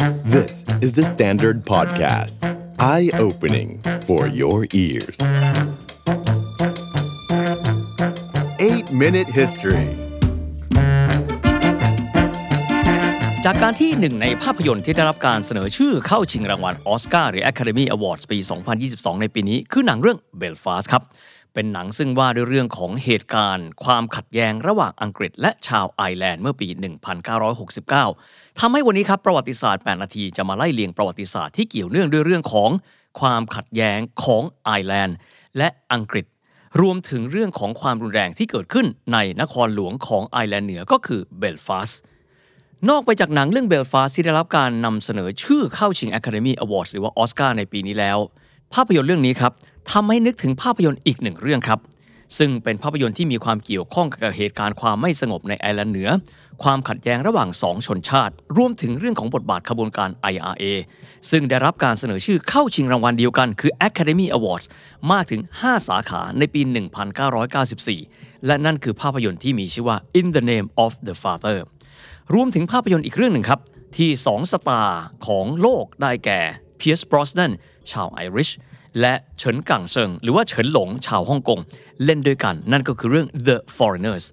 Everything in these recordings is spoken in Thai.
This is The Standard Podcast. Eye-opening for your ears. 8-Minute History จากการที่หนึ่งในภาพยนตร์ที่ได้รับการเสนอชื่อเข้าชิงรางวัลออสการ์หรือ Academy Awards ปี 2022 ในปีนี้ คือหนังเรื่อง Belfast ครับ เป็นหนังซึ่งว่าด้วยเรื่องของเหตุการณ์ ความขัดแย้งระหว่างอังกฤษ และชาวไอร์แลนด์เมื่อปี 1969ทำให้วันนี้ครับประวัติศาสตร์ 8 นาทีจะมาไล่เลียงประวัติศาสตร์ที่เกี่ยวเนื่องด้วยเรื่องของความขัดแย้งของไอร์แลนด์และอังกฤษ รวมถึงเรื่องของความรุนแรงที่เกิดขึ้นในนครหลวงของไอร์แลนด์เหนือก็คือเบลฟาสต์นอกไปจากหนังเรื่องเบลฟาสที่ได้รับการนำเสนอชื่อเข้าชิง Academy Awards หรือว่าออสการ์ในปีนี้แล้ว ภาพยนตร์เรื่องนี้ครับ ทำให้นึกถึงภาพยนตร์อีกหนึ่งเรื่องครับ ซึ่งเป็นภาพยนตร์ที่มีความเกี่ยวข้องกับเหตุการณ์ความไม่สงบในไอร์แลนด์เหนือ ความขัดแย้งระหว่างสองชนชาติ รวมถึงเรื่องของบทบาทขบวนการ IRA ซึ่งได้รับการเสนอชื่อเข้าชิงรางวัลเดียวกันคือ Academy Awards มากถึง 5 สาขาในปี 1994 และนั่นคือภาพยนตร์ที่มีชื่อว่า In the Name of the Father รวมถึงภาพยนตร์อีกเรื่องหนึ่งครับที่ 2 star ของโลกได้แก่เพียร์ซบรอสแนนชาวไอริช และเฉินกังเซิงหรือว่าเฉินหลงชาวฮ่องกงเล่นด้วยกัน นั่นก็คือเรื่อง The Foreigners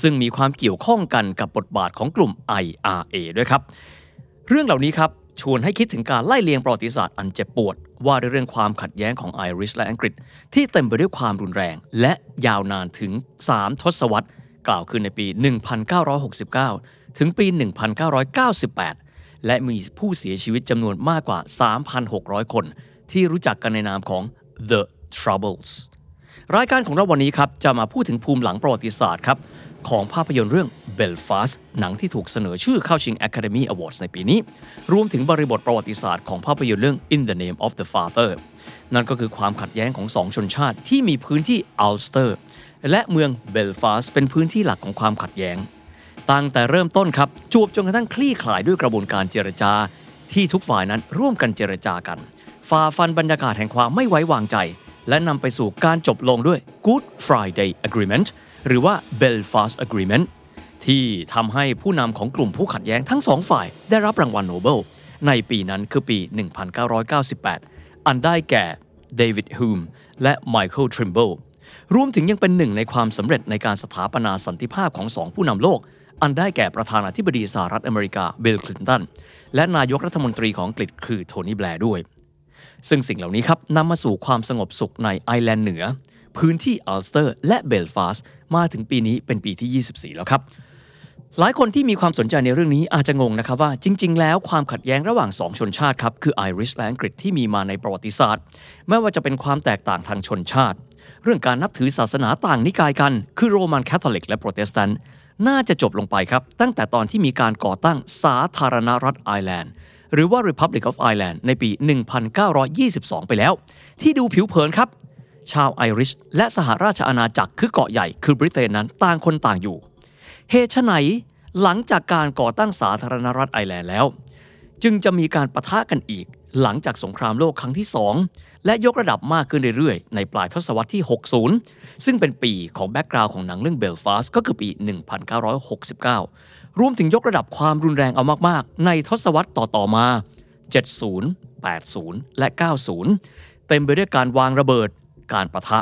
ซึ่งมีความเกี่ยวข้องกันกับบทบาทของกลุ่ม IRA ด้วยครับ เรื่องเหล่านี้ครับชวนให้คิดถึงการไล่เลียงประวัติศาสตร์อันเจ็บปวด ว่าด้วยเรื่องความขัดแย้งของไอริชและอังกฤษ ที่เต็มไปด้วยความรุนแรง และยาวนานถึง 3 ทศวรรษ กล่าวขึ้นในปี 1969 ถึงปี 1998 และมีผู้เสียชีวิตจำนวนมากกว่า 3,600 คน ที่รู้จักกันในนามของ The Troubles รายการของเราวันนี้ครับจะมาพูดถึงภูมิหลังประวัติศาสตร์ครับของภาพยนตร์เรื่อง Belfast หนังที่ถูกเสนอชื่อเข้าชิง Academy Awards ในปีนี้ รวมถึงบริบทประวัติศาสตร์ของภาพยนตร์เรื่อง In the Name of the Father นั่นก็คือความขัดแย้งของสองชนชาติที่มีพื้นที่อัลสเตอร์และเมืองเบลฟาสต์เป็นพื้นที่หลักของความขัดแย้ง ตั้งแต่เริ่มต้นครับ จวบจนกระทั่งคลี่คลายด้วยกระบวนการเจรจา ที่ทุกฝ่ายนั้นร่วมกันเจรจากัน ฝ่าฟันบรรยากาศแห่งความไม่ไว้วางใจ และนำไปสู่การจบลงด้วย Good Friday Agreement หรือว่า Belfast Agreement ที่ทำให้ผู้นำของกลุ่มผู้ขัดแย้งทั้งสองฝ่ายได้รับรางวัลโนเบล ในปีนั้นคือปี 1998 อันได้แก่เดวิดฮูมและไมเคิลทริมเบิลรวมถึงยังเป็นหนึ่งในความสำเร็จในการสถาปนาสันติภาพของสองผู้นำโลก อันได้แก่ประธานาธิบดีสหรัฐอเมริกาบิลคลินตัน และนายกรัฐมนตรีของอังกฤษคือโทนี่แบลร์ด้วย ซึ่งสิ่งเหล่านี้ครับนำมาสู่ความสงบสุขในไอร์แลนด์เหนือ พื้นที่อัลสเตอร์ และเบลฟาสต์มาถึงปีนี้เป็นปีที่ 24 แล้วครับ หลายคนที่มีความสนใจในเรื่องนี้อาจจะงงนะครับว่าจริง ๆ แล้วความขัดแย้งระหว่างสองชนชาติครับคือไอริชและอังกฤษที่มีมาในประวัติศาสตร์ ไม่ว่าจะเป็นความแตกต่างทางชนชาติ เรื่องการนับถือศาสนาต่างนิกายกัน คือโรมันคาทอลิกและโปรเตสแตนต์น่าจะจบลงไปครับ ตั้งแต่ตอนที่มีการก่อตั้งสาธารณรัฐไอร์แลนด์ หรือว่า Republic of Ireland ในปี 1922 ไปแล้ว ที่ดูผิวเผินครับ ชาวไอริชและสหราชอาณาจักรคือเกาะใหญ่คือบริเตนนั้นต่างคนต่างอยู่เหตุไฉนหลังจากการก่อตั้งสาธารณรัฐไอร์แลนด์แล้ว จึงจะมีการปะทะกันอีกหลังจากสงครามโลกครั้งที่ 2 และยกระดับมากขึ้นเรื่อยๆ ในปลายทศวรรษที่ 60 ซึ่งเป็นปีของ background ของหนังเรื่องเบลฟาสต์ก็คือปี 1969 รวมถึงยกระดับความรุนแรงเอามากๆ ในทศวรรษต่อๆมา 70 80 และ 90 เต็มไปด้วยการวางระเบิด การปะทะ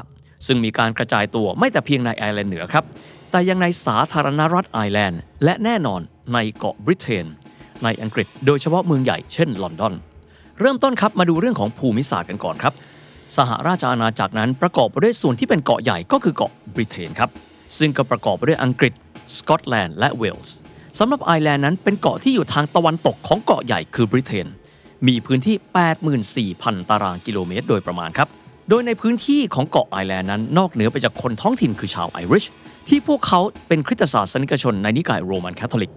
ซึ่งมีการกระจายตัวไม่แต่เพียงในไอร์แลนด์เหนือครับ แต่ยังในสาธารณรัฐไอร์แลนด์ และแน่นอนในเกาะบริเตน ในอังกฤษโดยเฉพาะเมืองใหญ่เช่นลอนดอน เริ่มต้นครับมาดูเรื่องของภูมิศาสตร์กันก่อนครับ สหราชอาณาจักรนั้นประกอบไปด้วยส่วนที่เป็นเกาะใหญ่ก็คือเกาะบริเตนครับ ซึ่งก็ประกอบไปด้วยอังกฤษ สกอตแลนด์ และเวลส์ สำหรับไอร์แลนด์นั้นเป็นเกาะที่อยู่ทางตะวันตกของเกาะใหญ่คือบริเตน มีพื้นที่ 84,000 ตารางกิโลเมตร โดยประมาณครับ โดยในพื้นที่ของเกาะไอร์แลนด์นั้น นอกเหนือไปจากคนท้องถิ่นคือชาวไอริชที่พวกเขาเป็นคริสตศาสนิกชนในนิกายโรมันคาทอลิก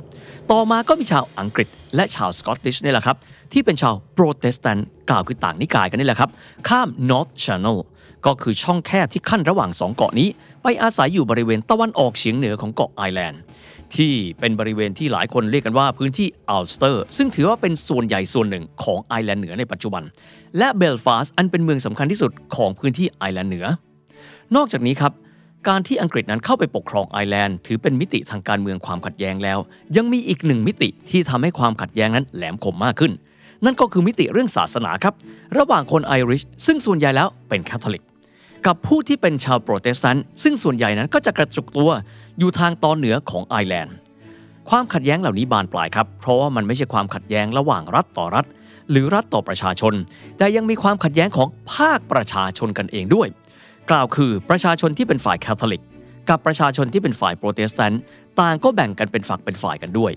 ต่อมาก็มีชาวอังกฤษ และชาว Scottish นี่แหละครับ ที่เป็นชาวโปรเตสแตนต์กล่าวคือต่างนิกายกันนี่แหละครับ ข้าม North Channel ก็คือช่องแคบที่คั่นระหว่างสองเกาะนี้ ไปอาศัยอยู่บริเวณตะวันออกเฉียงเหนือของเกาะไอร์แลนด์ ที่เป็นบริเวณที่หลายคนเรียกกันว่าพื้นที่อัลสเตอร์ ซึ่งถือว่าเป็นส่วนใหญ่ส่วนหนึ่งของไอร์แลนด์เหนือในปัจจุบัน และเบลฟาสต์อันเป็นเมืองสำคัญที่สุดของพื้นที่ไอร์แลนด์เหนือ นอกจากนี้ครับการที่อังกฤษนั้นเข้าไปปกครองไอร์แลนด์ถือเป็นมิติทางการเมืองความขัดแย้งแล้ว ยังมีอีกหนึ่งมิติที่ทำให้ความขัดแย้งนั้นแหลมคมมากขึ้น นั่นก็คือมิติเรื่องศาสนาครับ ระหว่างคนไอริชซึ่งส่วนใหญ่แล้วเป็นคาทอลิก กับผู้ที่เป็นชาวโปรเตสแตนต์ซึ่งส่วนใหญ่นั้นก็จะกระจุกตัวอยู่ทางตอนเหนือของไอร์แลนด์ ความขัดแย้งเหล่านี้บานปลายครับ เพราะว่ามันไม่ใช่ความขัดแย้งระหว่างรัฐต่อรัฐ หรือรัฐต่อประชาชน แต่ยังมีความขัดแย้งของภาคประชาชนกันเองด้วย กล่าวคือประชาชนที่เป็นฝ่ายคาทอลิก กับประชาชนที่เป็นฝ่ายโปรเตสแตนต์ต่างก็แบ่งกันเป็นฝักเป็นฝ่ายกันด้วย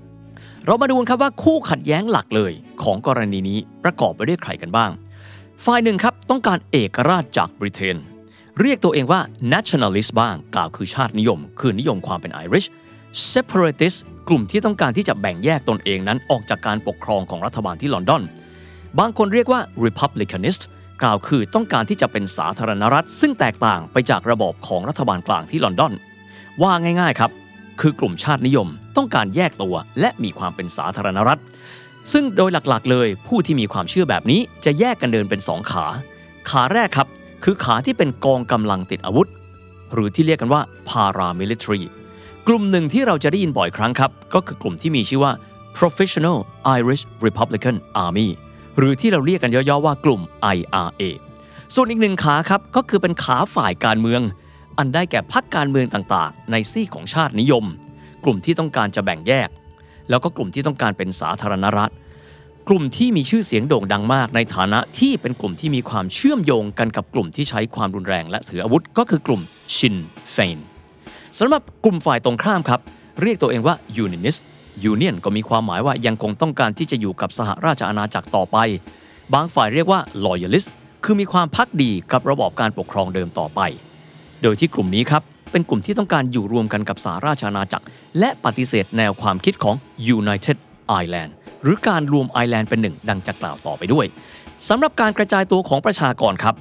เรามาดูกันครับว่าคู่ขัดแย้งหลักเลย ของกรณีนี้ประกอบไปด้วยใครกันบ้าง ฝ่ายหนึ่งครับต้องการเอกราชจากบริเตน เรียกตัวเองว่า nationalist บ้าง กล่าวคือชาตินิยม คือนิยมความเป็นไอริช separatist กลุ่มที่ต้องการที่จะแบ่งแยกตนเองนั้นออกจากการปกครองของรัฐบาลที่ลอนดอน บางคนเรียกว่า republicanist กล่าวคือต้องการที่จะเป็นสาธารณรัฐ ซึ่งแตกต่างไปจากระบอบของรัฐบาลกลางที่ลอนดอน ว่าง่ายๆครับ คือกลุ่มชาตินิยมต้องการแยกตัวและมีความเป็นสาธารณรัฐ ซึ่งโดยหลักๆ เลยผู้ที่มีความเชื่อแบบนี้จะแยกกันเดินเป็นสองขา ขาแรกครับ คือขาที่เป็นกองกำลังติดอาวุธ หรือที่เรียกกันว่า paramilitary กลุ่มหนึ่งที่เราจะได้ยินบ่อยครั้งครับ ก็คือกลุ่มที่มีชื่อว่า professional Irish Republican Army หรือที่เราเรียกกันย่อๆว่ากลุ่ม IRA ส่วนอีกหนึ่งขาครับก็คือเป็นขาฝ่ายการเมือง อันได้แก่พรรคการเมืองต่างๆ ในซีกของชาตินิยม กลุ่มที่ต้องการจะแบ่งแยก แล้วก็กลุ่มที่ต้องการเป็นสาธารณรัฐ กลุ่มที่มีชื่อเสียงโด่งดังมาก ในฐานะที่เป็นกลุ่มที่มีความเชื่อมโยงกันกับกลุ่มที่ใช้ความรุนแรง และถืออาวุธก็คือกลุ่มชินเฟนสำหรับกลุ่มฝ่ายตรงข้ามครับ เรียกตัวเองว่า Unionist Union ก็มีความหมายว่ายังคงต้องการที่จะอยู่กับสหราชอาณาจักรต่อไป บางฝ่ายเรียกว่า Loyalist คือมีความภักดีกับระบอบการปกครองเดิมต่อไป โดยที่กลุ่มนี้ครับ เป็นกลุ่มที่ต้องการอยู่รวมกันกับสหราชอาณาจักร และปฏิเสธแนวความคิดของ United Ireland หรือการรวมไอร์แลนด์เป็นหนึ่งดังจะกล่าวต่อไปด้วยสำหรับการกระจายตัวของประชากรครับ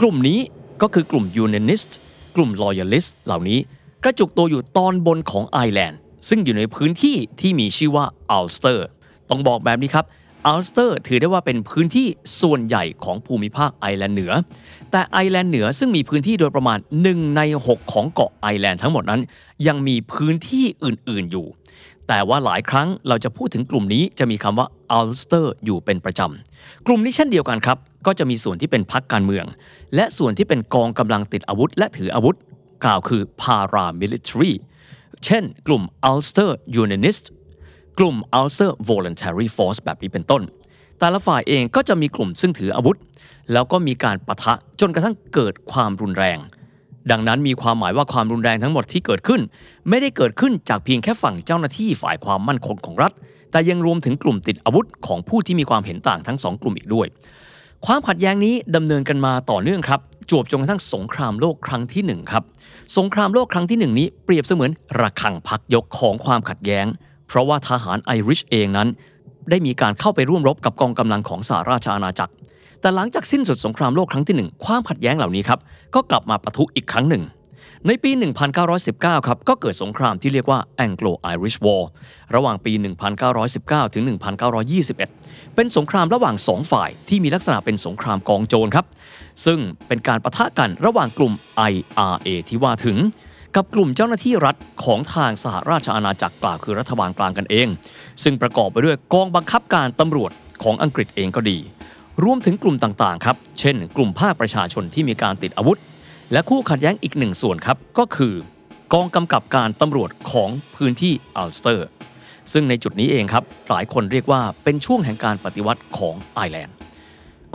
กลุ่มนี้ก็คือกลุ่ม Unionist กลุ่ม Loyalist เหล่านี้กระจุกตัวอยู่ตอนบนของไอร์แลนด์ ซึ่งอยู่ในพื้นที่ที่มีชื่อว่าอัลสเตอร์ต้องบอกแบบนี้ครับอัลสเตอร์ถือได้ว่าเป็นพื้นที่ส่วนใหญ่ของภูมิภาคไอร์แลนด์เหนือ แต่ไอร์แลนด์เหนือซึ่งมีพื้นที่โดยประมาณ 1 ใน 6 ของเกาะไอร์แลนด์ทั้งหมดนั้น ยังมีพื้นที่อื่น ๆอยู่ แต่ว่าหลายครั้งเราจะพูดถึงกลุ่มนี้จะมีคำว่าอัลสเตอร์อยู่เป็นประจำ กลุ่มนี้เช่นเดียวกันครับ ก็จะมีส่วนที่เป็นพรรคการเมือง และส่วนที่เป็นกองกำลังติดอาวุธ และถืออาวุธ กล่าวคือ paramilitary เช่น กลุ่ม Ulster Unionist กลุ่ม Ulster Voluntary Force แบบนี้เป็นต้น แต่ละฝ่ายเองก็จะมีกลุ่มซึ่งถืออาวุธ แล้วก็มีการปะทะจนกระทั่งเกิดความรุนแรง ดังนั้นมีความหมายว่าความรุนแรงทั้งหมดที่เกิดขึ้น ไม่ได้เกิดขึ้นจากเพียงแค่ฝั่งเจ้าหน้าที่ฝ่ายความมั่นคงของรัฐ แต่ยังรวมถึงกลุ่มติดอาวุธของผู้ที่มีความเห็นต่างทั้งสองกลุ่มอีกด้วย ความขัดแย้งนี้ดำเนินกันมาต่อเนื่องครับจวบจนกระทั่งสงครามโลกครั้งที่หนึ่งครับสงครามโลกครั้งที่หนึ่งนี้เปรียบเสมือนระฆังพักยกของความขัดแย้ง เพราะว่าทหารไอริชเองนั้น ได้มีการเข้าไปร่วมรบกับกองกำลังของสหราชอาณาจักร แต่หลังจากสิ้นสุดสงครามโลกครั้งที่หนึ่งความขัดแย้งเหล่านี้ครับก็กลับมาปะทุอีกครั้งหนึ่ง ในปี 1919 ครับก็เกิดสงครามที่เรียกว่า Anglo-Irish War ระหว่างปี 1919 ถึง 1921 เป็นสงครามระหว่างสองฝ่ายที่มีลักษณะเป็นสงครามกองโจรครับ ซึ่งเป็นการปะทะกันระหว่างกลุ่ม IRA ที่ว่าถึงกับกลุ่มเจ้าหน้าที่รัฐของทางสหราชอาณาจักรกล่าวคือรัฐบาลกลางกันเอง ซึ่งประกอบไปด้วยกองบังคับการตำรวจของอังกฤษเองก็ดี รวมถึงกลุ่มต่างๆครับเช่น กลุ่มภาคประชาชนที่มีการติดอาวุธ และคู่ขัดแย้งอีกหนึ่งส่วนครับก็คือกองกำกับการตำรวจของพื้นที่อัลสเตอร์ ซึ่งในจุดนี้เองครับหลายคนเรียกว่าเป็นช่วงแห่งการปฏิวัติของไอร์แลนด์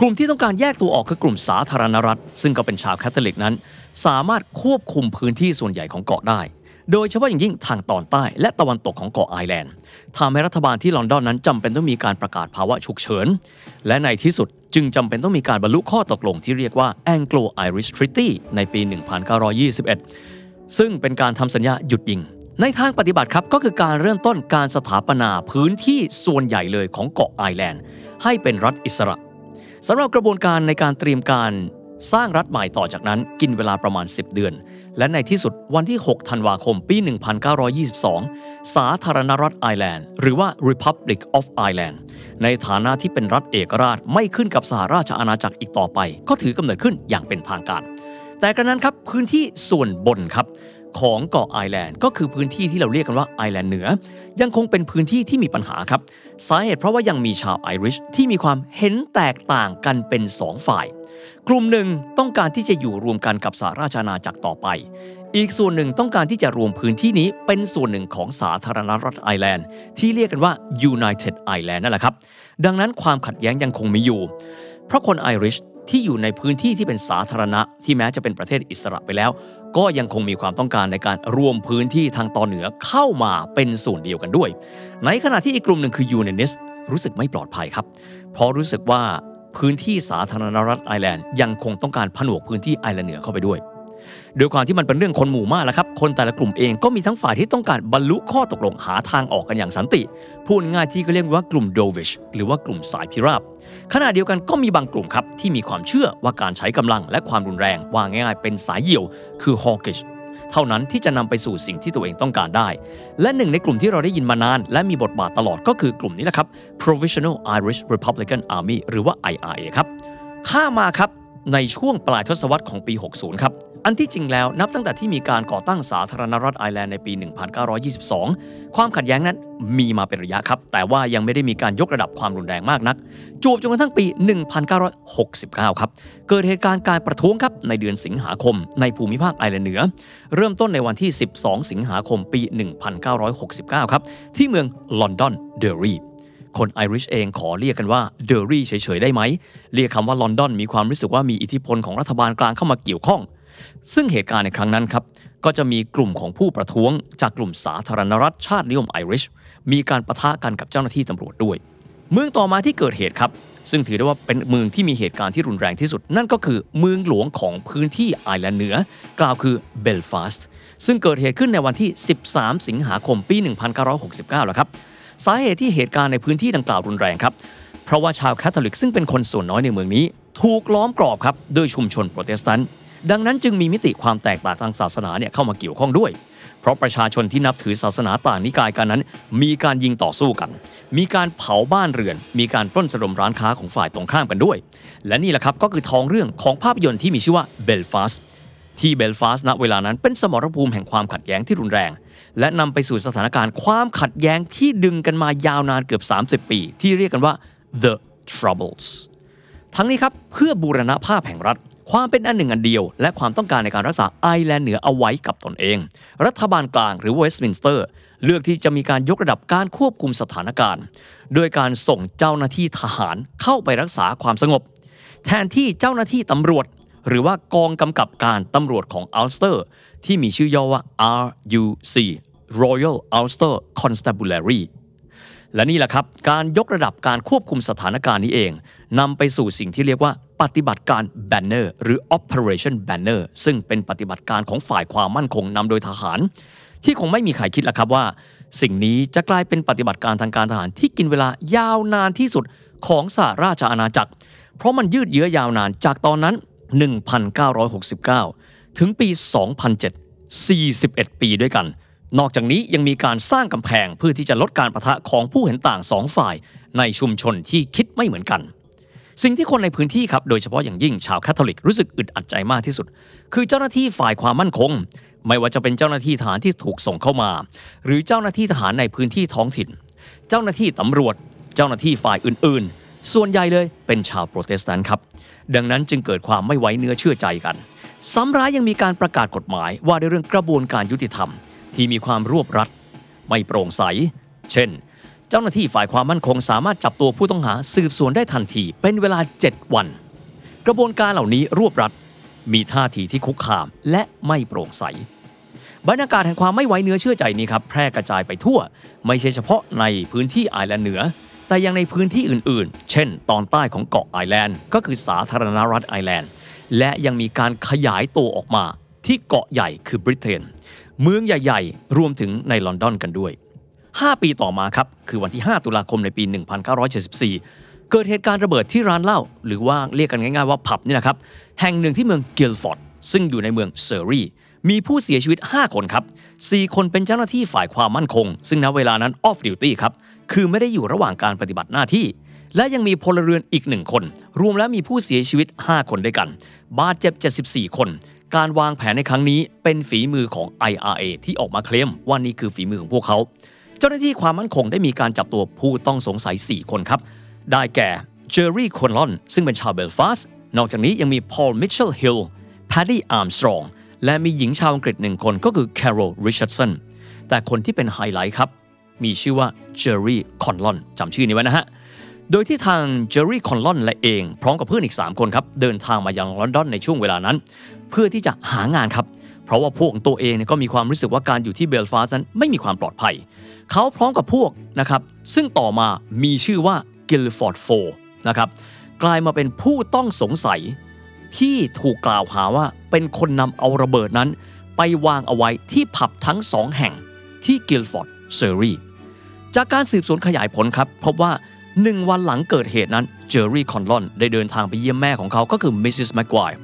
กลุ่มที่ต้องการแยกตัวออกคือกลุ่มสาธารณรัฐ ซึ่งก็เป็นชาวคาทอลิกนั้น สามารถควบคุมพื้นที่ส่วนใหญ่ของเกาะได้ โดยเฉพาะอย่างยิ่งทางตอนใต้และตะวันตกของเกาะไอร์แลนด์ทำให้รัฐบาลที่ลอนดอนนั้นจำเป็นต้องมีการประกาศภาวะฉุกเฉิน และในที่สุดจึงจำเป็นต้องมีการบรรลุข้อตกลงที่เรียกว่า Anglo-Irish Treaty ในปี 1921 ซึ่งเป็นการทำสัญญาหยุดยิง ในทางปฏิบัติครับก็คือการเริ่มต้นการสถาปนาพื้นที่ส่วนใหญ่เลยของเกาะไอร์แลนด์ให้เป็นรัฐอิสระสำหรับกระบวนการในการเตรียมการสร้างรัฐใหม่ต่อจากนั้นกินเวลาประมาณ 10 เดือน และในที่สุดวันที่ 6 ธันวาคม ปี 1922 สาธารณรัฐไอร์แลนด์ หรือว่า Republic of Ireland ในฐานะที่เป็นรัฐเอกราชไม่ขึ้นกับสหราชอาณาจักรอีกต่อไป ก็ถือกำเนิดขึ้นอย่างเป็นทางการ แต่กระนั้นครับพื้นที่ส่วนบนครับ ของเกาะไอแลนด์ก็คือพื้นที่ที่เราเรียกกันว่าไอแลนด์เหนือ ยังคงเป็นพื้นที่ที่มีปัญหาครับสาเหตุเพราะว่ายังมีชาวไอริชที่มีความเห็นแตกต่างกันเป็นสองฝ่าย กลุ่มหนึ่งต้องการที่จะอยู่รวมกันกับสหราชอาณาจักรต่อไป อีกส่วนหนึ่งต้องการที่จะรวมพื้นที่นี้เป็นส่วนหนึ่งของสาธารณรัฐไอแลนด์ ที่เรียกกันว่า United Ireland นั่นแหละครับ ดังนั้นความขัดแย้งยังคงมีอยู่ เพราะคนไอริชที่อยู่ในพื้นที่ที่เป็นสาธารณะที่แม้จะเป็นประเทศอิสระไปแล้ว ก็ยังคงมีความต้องการในการรวมพื้นที่ทางตอนเหนือเข้ามาเป็นส่วนเดียวกันด้วย ในขณะที่อีกกลุ่มหนึ่งคือ Unionist รู้สึกไม่ปลอดภัยครับ เพราะรู้สึกว่าพื้นที่สาธารณรัฐไอร์แลนด์ยังคงต้องการผนวกพื้นที่ไอร์แลนด์เหนือเข้าไปด้วย โดยความที่มันเป็นเรื่องคนหมู่มากแล้วครับ คนแต่ละกลุ่มเองก็มีทั้งฝ่ายที่ต้องการบรรลุข้อตกลงหาทางออกกันอย่างสันติ พูดง่ายที่ก็เรียกว่ากลุ่ม dovish หรือว่ากลุ่มสายพิราบ ขณะเดียวกันก็มีบางกลุ่มครับที่มีความเชื่อว่าการใช้กำลังและความรุนแรงว่าง่ายๆเป็นสายเหี่ยว คือฮอกิชเท่านั้นที่จะนำไปสู่สิ่งที่ตัวเองต้องการได้ และหนึ่งในกลุ่มที่เราได้ยินมานาน และมีบทบาทตลอดก็คือกลุ่มนี้แหละครับ Provisional Irish Republican Army หรือว่า IRA ครับข้ามาครับ ในช่วงปลายทศวรรษของปี 60 ครับ อันที่จริงแล้วนับตั้งแต่ที่มีการก่อตั้งสาธารณรัฐไอร์แลนด์ในปี 1922 ความขัดแย้งนั้นมีมาเป็นระยะครับ แต่ว่ายังไม่ได้มีการยกระดับความรุนแรงมากนัก จวบจนกระทั่งปี 1969 ครับ เกิดเหตุการณ์การประท้วงครับในเดือนสิงหาคม ในภูมิภาคไอร์แลนด์เหนือ เริ่มต้นในวันที่ 12 สิงหาคมปี 1969 ครับ ที่เมืองลอนดอนเดอรี คนไอริชเองขอเรียกกันว่าเดอรี่เฉยๆได้ไหม เรียกคำว่าลอนดอนมีความรู้สึกว่ามีอิทธิพลของรัฐบาลกลางเข้ามาเกี่ยวข้อง ซึ่งเหตุการณ์ในครั้งนั้นครับ ก็จะมีกลุ่มของผู้ประท้วง จากกลุ่มสาธารณรัฐชาตินิยมไอริชมีการปะทะกันกับเจ้าหน้าที่ตำรวจด้วย เมืองต่อมาที่เกิดเหตุครับ ซึ่งถือได้ว่าเป็นเมืองที่มีเหตุการณ์ที่รุนแรงที่สุด นั่นก็คือเมืองหลวงของพื้นที่ไอร์แลนด์เหนือ กล่าวคือเบลฟาสต์ซึ่งเกิดเหตุขึ้นในวันที่ 13 สิงหาคมปี 1969แล้วครับ สาเหตุที่เหตุการณ์ในพื้นที่ดังกล่าวรุนแรงครับ เพราะว่าชาวแคทอลิกซึ่งเป็นคนส่วนน้อยในเมืองนี้ ถูกล้อมกรอบครับโดยชุมชนโปรเตสแตนต์ดังนั้นจึงมีมิติความแตกต่างทางศาสนาเนี่ยเข้ามาเกี่ยวข้องด้วย เพราะประชาชนที่นับถือศาสนาต่างนิกายกันนั้น มีการยิงต่อสู้กัน มีการเผาบ้านเรือน มีการปล้นสะดมร้านค้าของฝ่ายตรงข้ามกันด้วย และนี่แหละครับก็คือท้องเรื่องของภาพยนตร์ที่มีชื่อว่าเบลฟาสที่เบลฟาสณเวลานั้นเป็นสมรภูมิแห่งความขัดแย้งที่รุนแรง และนำไปสู่สถานการณ์ความขัดแย้งที่ดึงกันมายาวนานเกือบ 30 ปี ที่เรียกกันว่า the troubles ทั้งนี้ครับเพื่อบูรณภาพแห่งรัฐ ความเป็นอันหนึ่งอันเดียว และความต้องการในการรักษาไอร์แลนด์เหนือเอาไว้กับตนเอง รัฐบาลกลางหรือเวสต์มินสเตอร์เลือกที่จะมีการยกระดับการควบคุมสถานการณ์โดยการส่งเจ้าหน้าที่ทหารเข้าไปรักษาความสงบ แทนที่เจ้าหน้าที่ตำรวจ หรือว่ากองกำกับการตำรวจของอัลสเตอร์ ที่มีชื่อย่อว่า RUC Royal Ulster Constabulary และนี่แหละครับ การยกระดับการควบคุมสถานการณ์นี้เองนำไปสู่สิ่งที่เรียกว่าปฏิบัติการ Banner หรือ Operation Banner ซึ่งเป็นปฏิบัติการของฝ่ายความมั่นคงนำโดยทหาร ที่คงไม่มีใครคิดละครับว่า สิ่งนี้จะกลายเป็นปฏิบัติการทางการทหารที่กินเวลายาวนานที่สุดของสหราชอาณาจักร เพราะมันยืดเยื้อยาวนานจากตอนนั้น 1969 ถึงปี 2007 41 ปีด้วยกัน นอกจากนี้ยังมีการสร้างกำแพงเพื่อที่จะลดการประทะของผู้เห็นต่างสองฝ่าย ในชุมชนที่คิดไม่เหมือนกัน สิ่งที่คนในพื้นที่ครับ โดยเฉพาะอย่างยิ่งชาวแคทอลิกรู้สึกอึดอัดใจมากที่สุด คือเจ้าหน้าที่ฝ่ายความมั่นคง ไม่ว่าจะเป็นเจ้าหน้าที่ทหารที่ถูกส่งเข้ามา หรือเจ้าหน้าที่ทหารในพื้นที่ท้องถิ่น เจ้าหน้าที่ตำรวจ เจ้าหน้าที่ฝ่ายอื่นๆ ส่วนใหญ่เลยเป็นชาวโปรเตสแตนต์ครับ ดังนั้นจึงเกิดความไม่ไว้เนื้อเชื่อใจกัน ซ้ำร้ายยังมีการประกาศกฎหมายว่าด้วยเรื่องกระบวนการยุติธรรม ที่มีความรวบรัด ไม่โปร่งใส เช่น เจ้าหน้าที่ฝ่ายความมั่นคงสามารถจับตัวผู้ต้องหาสืบสวนได้ทันที เป็นเวลา 7 วัน กระบวนการเหล่านี้รวบรัด มีท่าทีที่คุกคามและไม่โปร่งใสบรรยากาศแห่งความไม่ไว้เนื้อเชื่อใจนี้ครับแพร่กระจายไปทั่ว ไม่ใช่เฉพาะในพื้นที่ไอร์แลนด์เหนือ แต่ยังในพื้นที่อื่นๆ เช่น ตอนใต้ของเกาะไอร์แลนด์ ก็คือสาธารณรัฐไอร์แลนด์ และยังมีการขยายตัวออกมาที่เกาะใหญ่คือบริเตน เมืองใหญ่ๆ รวมถึงในลอนดอนกันด้วย 5 ปีต่อมาครับ คือวันที่ 5 ตุลาคมในปี 1974 เกิดเหตุการณ์ระเบิดที่ร้านเหล้าหรือว่าเรียกกันง่ายๆว่าผับนี่นะครับ แห่งหนึ่งที่เมืองกิลฟอร์ดซึ่งอยู่ในเมืองเซอร์รีมีผู้เสียชีวิต 5 คนครับ 4 คนเป็นเจ้าหน้าที่ฝ่ายความมั่นคง ซึ่งณเวลานั้น off duty ครับ คือไม่ได้อยู่ระหว่างการปฏิบัติหน้าที่ และยังมีพลเรือนอีกหนึ่งคน รวมแล้วมีผู้เสียชีวิต 5 คนด้วยกัน บาดเจ็บ 74 คน การวางแผนในครั้งนี้เป็นฝีมือของ IRA ที่ออกมาเคลมว่านี่คือฝีมือของพวกเขา เจ้าหน้าที่ความมั่นคงได้มีการจับตัวผู้ต้องสงสัย 4 คนครับ ได้แก่เจอร์รี่คอนลอนซึ่งเป็นชาวเบลฟาสต์นอกจากนี้ยังมีพอลไมเคิลฮิลล์แพดดี้อาร์มสตรองและมีหญิงชาวอังกฤษหนึ่งคนก็คือแคโรลริชาร์ดสันแต่คนที่เป็นไฮไลท์ครับ มีชื่อว่าเจอร์รี่คอนลอนจำชื่อนี้ไว้นะฮะ โดยที่ทางเจอร์รี่คอนลอนและเอง พร้อมกับเพื่อนอีก 3 คนครับ เดินทางมายังลอนดอนในช่วงเวลานั้น เพื่อที่จะหางานครับ เพราะว่าพวกตัวเองเนี่ยก็มีความรู้สึกว่าการอยู่ที่เบลฟาสต์นั้นไม่มีความปลอดภัย เขาพร้อมกับพวกนะครับซึ่งต่อมามีชื่อว่า Guildford Four นะครับกลายมาเป็นผู้ต้องสงสัยที่ถูกกล่าวหาว่าเป็นคนนำเอาระเบิดนั้น ไปวางเอาไว้ที่ผับทั้งสองแห่งที่กิลฟอร์ดเซอรี จากการสืบสวนขยายผลครับ พบว่าหนึ่งวันหลังเกิดเหตุนั้นเจอร์รี่คอนลอนได้เดินทางไปเยี่ยมแม่ของเขาก็คือ Mrs. แมกไกว์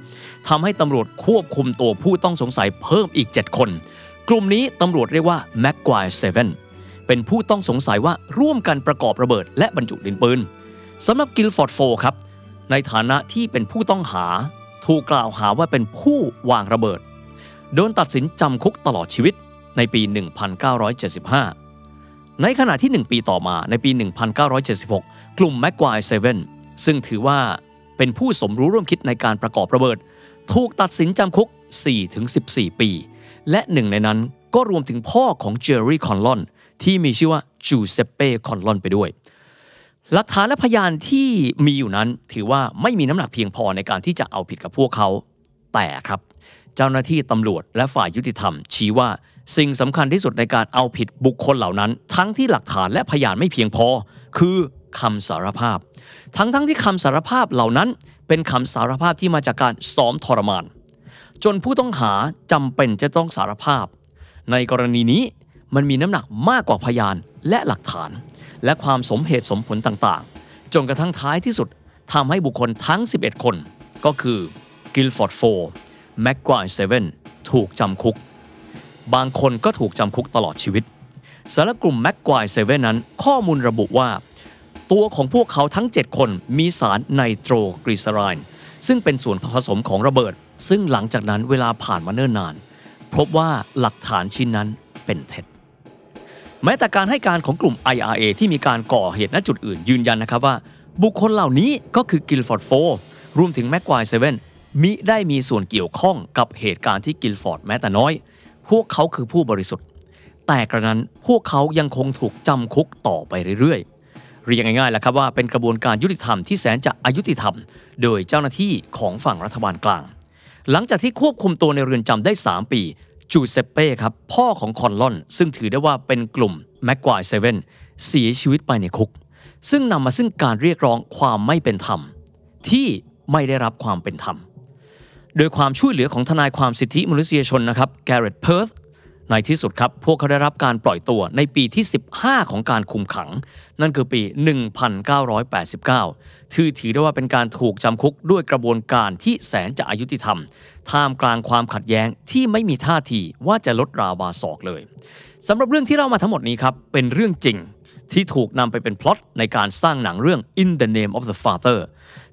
ทำให้ตำรวจควบคุมตัวผู้ต้องสงสัยเพิ่มอีก 7 คน กลุ่มนี้ตำรวจเรียกว่า Maguire Seven เป็นผู้ต้องสงสัยว่าร่วมกันประกอบระเบิด และบรรจุดินปืนสำหรับ Guildford Four ครับ ในฐานะที่เป็นผู้ต้องหา ถูกกล่าวหาว่าเป็นผู้วางระเบิด โดนตัดสินจำคุกตลอดชีวิตในปี 1975 ในขณะที่ 1 ปีต่อมาในปี 1976 กลุ่ม Maguire Seven ซึ่งถือว่าเป็นผู้สมรู้ร่วมคิดในการประกอบระเบิด ถูกตัดสินจำคุก 4-14 ปี และหนึ่งในนั้นก็รวมถึงพ่อของเจอร์รี่คอนลอนที่มีชื่อว่าจูเซปเป้คอนลอนไปด้วย หลักฐานและพยานที่มีอยู่นั้นถือว่าไม่มีน้ำหนักเพียงพอในการที่จะเอาผิดกับพวกเขา แต่ครับ เจ้าหน้าที่ตำรวจและฝ่ายยุติธรรมชี้ว่า สิ่งสำคัญที่สุดในการเอาผิดบุคคลเหล่านั้น ทั้งที่หลักฐานและพยานไม่เพียงพอ คือคำสารภาพ ทั้งทั้งที่คำสารภาพเหล่านั้น เป็นคำสารภาพที่มาจากการซ้อมทรมาน จนผู้ต้องหาจำเป็นจะต้องสารภาพ ในกรณีนี้มันมีน้ำหนักมากกว่าพยานและหลักฐาน และความสมเหตุสมผลต่างๆ จนกระทั่งท้ายที่สุดทำให้บุคคลทั้ง 11 คน ก็คือ Guildford Four Maguire Seven ถูกจำคุก บางคนก็ถูกจำคุกตลอดชีวิตสารกลุ่ม Maguire Seven นั้น ข้อมูลระบุว่า ตัวของพวกเขาทั้ง 7 คนมีสารไนโตรกลีเซอรีนซึ่งเป็นส่วนผสมของระเบิด ซึ่งหลังจากนั้นเวลาผ่านมาเนิ่นนาน พบว่าหลักฐานชิ้นนั้นเป็นเท็จแม้แต่การให้การของกลุ่ม IRA ที่มีการก่อเหตุณจุดอื่นยืนยันนะครับว่า บุคคลเหล่านี้ก็คือ Guildford Four รวมถึง Maguire Seven มิได้มีส่วนเกี่ยวข้องกับเหตุการณ์ที่กิลฟอร์ดแม้แต่น้อย พวกเขาคือผู้บริสุทธิ์ แต่กระนั้นพวกเขายังคงถูกจำคุกต่อไปเรื่อยๆ เรียกง่ายๆแหละครับว่าเป็นกระบวนการยุติธรรมที่แสนจะอายุติธรรม โดยเจ้าหน้าที่ของฝั่งรัฐบาลกลาง หลังจากที่ควบคุมตัวในเรือนจำได้ 3 ปีจูเซปเป้ครับพ่อของคอนลอน ซึ่งถือได้ว่าเป็นกลุ่มแม็กควายเซเว่นเสียชีวิตไปในคุก ซึ่งนำมาซึ่งการเรียกร้องความไม่เป็นธรรม ที่ไม่ได้รับความเป็นธรรม โดยความช่วยเหลือของทนายความสิทธิมนุษยชนนะครับแกเรตเพิร์ธในที่สุดครับ พวกเขาได้รับการปล่อยตัวในปีที่ 15 ของการคุมขัง นั่นคือปี 1989 ถือถือได้ว่าเป็นการถูกจำคุกด้วยกระบวนการที่แสนจะอยุติธรรม ท่ามกลางความขัดแย้งที่ไม่มีท่าทีว่าจะลดราวาศอกเลยสำหรับเรื่องที่เล่ามาทั้งหมดนี้ครับเป็นเรื่องจริง ที่ถูกนำไปเป็นพล็อตในการสร้างหนังเรื่อง In the Name of the Father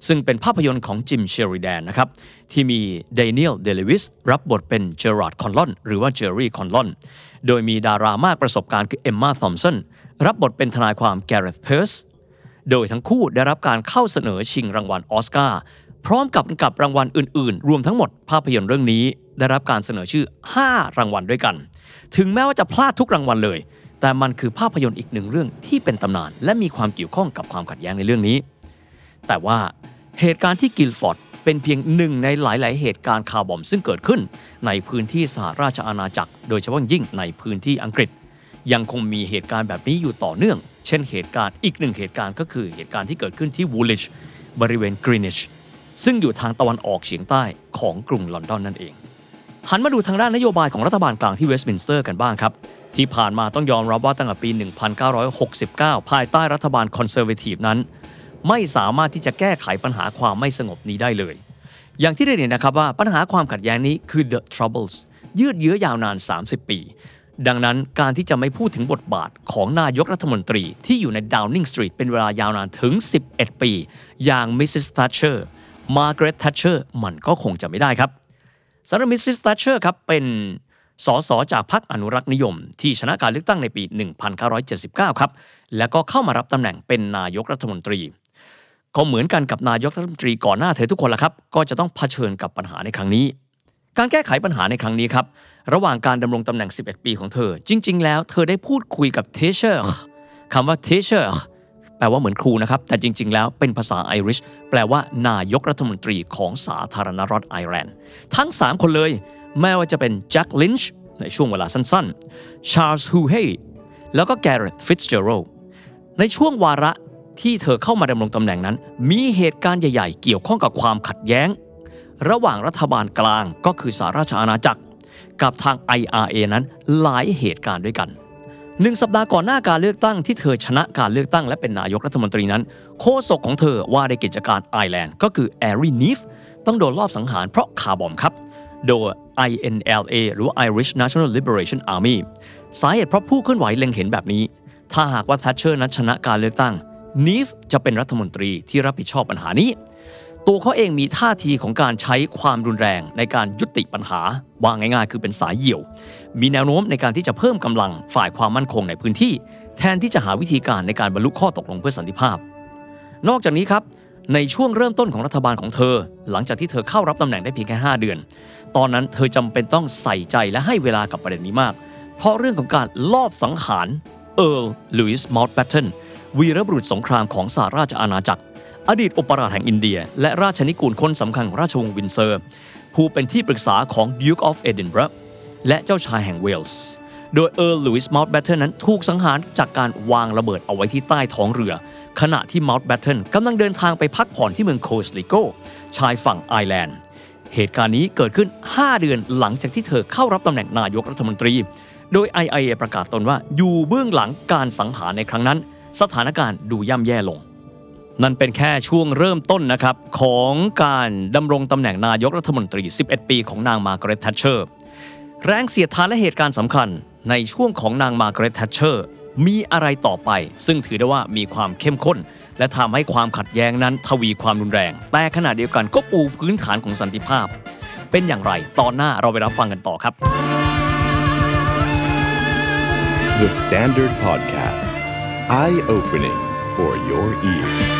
ซึ่งเป็นภาพยนตร์ของจิมเชอริแดนนะครับที่มีแดเนียลเดย์ลูวิสรับบทเป็นเจอราร์ดคอนลอนหรือว่าเจอรี่คอนลอนโดยมีดารามากประสบการณ์คือเอมมาทอมสันรับบทเป็นทนายความแกเรธเพิร์สโดยทั้งคู่ได้รับการเข้าเสนอชิงรางวัลออสการ์พร้อมกับกับรางวัลอื่น ๆ รวมทั้งหมดภาพยนตร์เรื่องนี้ ได้รับการเสนอชื่อ 5 รางวัลด้วยกัน ถึงแม้ว่าจะพลาดทุกรางวัลเลย แต่มันคือภาพยนตร์อีกหนึ่งเรื่องที่เป็นตำนาน และมีความเกี่ยวข้องกับความขัดแย้งในเรื่องนี้ แต่ว่าเหตุการณ์ที่กิลฟอร์ดเป็นเพียงหนึ่งในหลาย ๆ เหตุการณ์ car bomb ซึ่งเกิดขึ้น ในพื้นที่สหราชอาณาจักร โดยเฉพาะยิ่งในพื้นที่อังกฤษ ยังคงมีเหตุการณ์แบบนี้อยู่ต่อเนื่อง เช่นเหตุการณ์อีกหนึ่งเหตุการณ์ก็คือเหตุการณ์ที่เกิดขึ้นที่วูลิชบริเวณกรีนิชซึ่งอยู่ทางตะวันออกเฉียงใต้ของกรุงลอนดอนนั่นเองหันมาดูทางด้านนโยบายของรัฐบาลกลางที่เวสต์มินสเตอร์กันบ้างครับ ที่ผ่านมาต้องยอมรับว่าตั้งแต่ปี 1969 ภายใต้รัฐบาล Conservative นั้น ไม่สามารถที่จะแก้ไขปัญหาความไม่สงบนี้ได้เลย อย่างที่ได้เห็นนะครับว่าปัญหาความขัดแย้งนี้คือ the troubles ยืดเยื้อยาวนาน 30 ปี ดังนั้นการที่จะไม่พูดถึงบทบาทของนายกรัฐมนตรีที่อยู่ในดาวนิงสตรีทเป็นเวลายาวนานถึง 11 ปี อย่าง Mrs. ทัชเชอร์มาร์กาเร็ตทัชเชอร์มันก็คงจะไม่ได้ครับสำหรับมิสซิส t ัชเชอร์ครับเป็น สสจากพรรคอนุรักษ์นิยม ที่ชนะการเลือกตั้งในปี 1979 ครับ แล้วก็เข้ามารับตำแหน่งเป็นนายกรัฐมนตรี ก็เหมือนกันกับนายกรัฐมนตรีก่อนหน้าเธอทุกคนละครับ ก็จะต้องเผชิญกับปัญหาในครั้งนี้ การแก้ไขปัญหาในครั้งนี้ครับ ระหว่างการดำรงตำแหน่ง 11 ปีของเธอ จริง ๆ แล้ว เธอได้พูดคุยกับ Taoiseach คำว่า Taoiseach แปลว่าเหมือนครูนะครับ แต่จริง ๆ แล้วเป็นภาษาไอริชแปลว่านายกรัฐมนตรีของสาธารณรัฐไอร์แลนด์ ทั้ง 3 คนเลย แม้ว่าจะเป็นแจ็คลินช์ในช่วงเวลาสั้นๆ ชาร์ลส์ฮูเฮแล้วก็แกเรตฟิตซ์เจอโรในช่วงวาระที่เธอเข้ามาดำรงตำแหน่งนั้น มีเหตุการณ์ใหญ่ๆ เกี่ยวข้องกับความขัดแย้ง ระหว่างรัฐบาลกลางก็คือสหราชอาณาจักร กับทาง IRA นั้นหลายเหตุการณ์ด้วยกันหนึ่งสัปดาห์ก่อนหน้าการเลือกตั้งที่เธอชนะการเลือกตั้งและเป็นนายกรัฐมนตรีนั้น โฆษกของเธอว่าในกิจการไอแลนด์ก็คือแอรีนีฟต้องโดนลอบสังหารเพราะคาร์บอมครับ โดย INLA หรือ Irish National Liberation Army สาเหตุเพราะผู้เคลื่อนไหวเล็งเห็นแบบนี้ ถ้าหากว่าทัชเชอร์นั้นชนะการเลือกตั้งนีฟจะเป็นรัฐมนตรีที่รับผิดชอบปัญหานี้ ตัวเขาเองมีท่าทีของการใช้ความรุนแรงในการยุติปัญหาว่าง่ายๆ คือเป็นสายเหี่ยว มีแนวโน้มในการที่จะเพิ่มกำลังฝ่ายความมั่นคงในพื้นที่ แทนที่จะหาวิธีการในการบรรลุข้อตกลงเพื่อสันติภาพ นอกจากนี้ครับในช่วงเริ่มต้นของรัฐบาลของเธอ หลังจากที่เธอเข้ารับตำแหน่งได้เพียงแค่ 5 เดือน ตอนนั้นเธอจำเป็นต้องใส่ใจและให้เวลากับประเด็นนี้มาก เพราะเรื่องของการลอบสังหารเอิร์ลลุยส์เมานต์แบตเทนวีรบุรุษสงครามของสหราชอาณาจักร อดีตอุปราชแห่งอินเดีย และราชนิกูลคนสำคัญของราชวงศ์วินเซอร์ ผู้เป็นที่ปรึกษาของ Duke of Edinburgh และเจ้าชายแห่งเวลส์โดยเอิร์ลลุยส์เมานต์แบตเทนนั้นถูกสังหารจากการวางระเบิดเอาไว้ที่ใต้ท้องเรือ ขณะที่เมานต์แบตเทนกำลังเดินทางไปพักผ่อนที่เมืองโคสลิโกชายฝั่งไอร์แลนด์ เหตุการณ์นี้เกิดขึ้น 5 เดือนหลังจากที่เธอเข้ารับตำแหน่งนายกรัฐมนตรี โดย IRA ประกาศตนว่าอยู่เบื้องหลังการสังหารในครั้งนั้น สถานการณ์ดูย่ำแย่ลง นั่นเป็นแค่ช่วงเริ่มต้นนะครับของการดำรงตำแหน่งนายกรัฐมนตรี 11 ปีของนางมาร์กาเร็ตแทชเชอร์ แรงเสียดทานและเหตุการณ์สำคัญในช่วงของนางมาร์กาเร็ตแทชเชอร์ มีอะไรต่อไป ซึ่งถือได้ว่ามีความเข้มข้น และทำให้ความขัดแย้งนั้นทวีความรุนแรง แต่ขณะเดียวกันก็ปูพื้นฐานของสันติภาพ เป็นอย่างไรตอนหน้าเราไปรับฟังกันต่อครับ The Standard Podcast. Eye opening for your ears.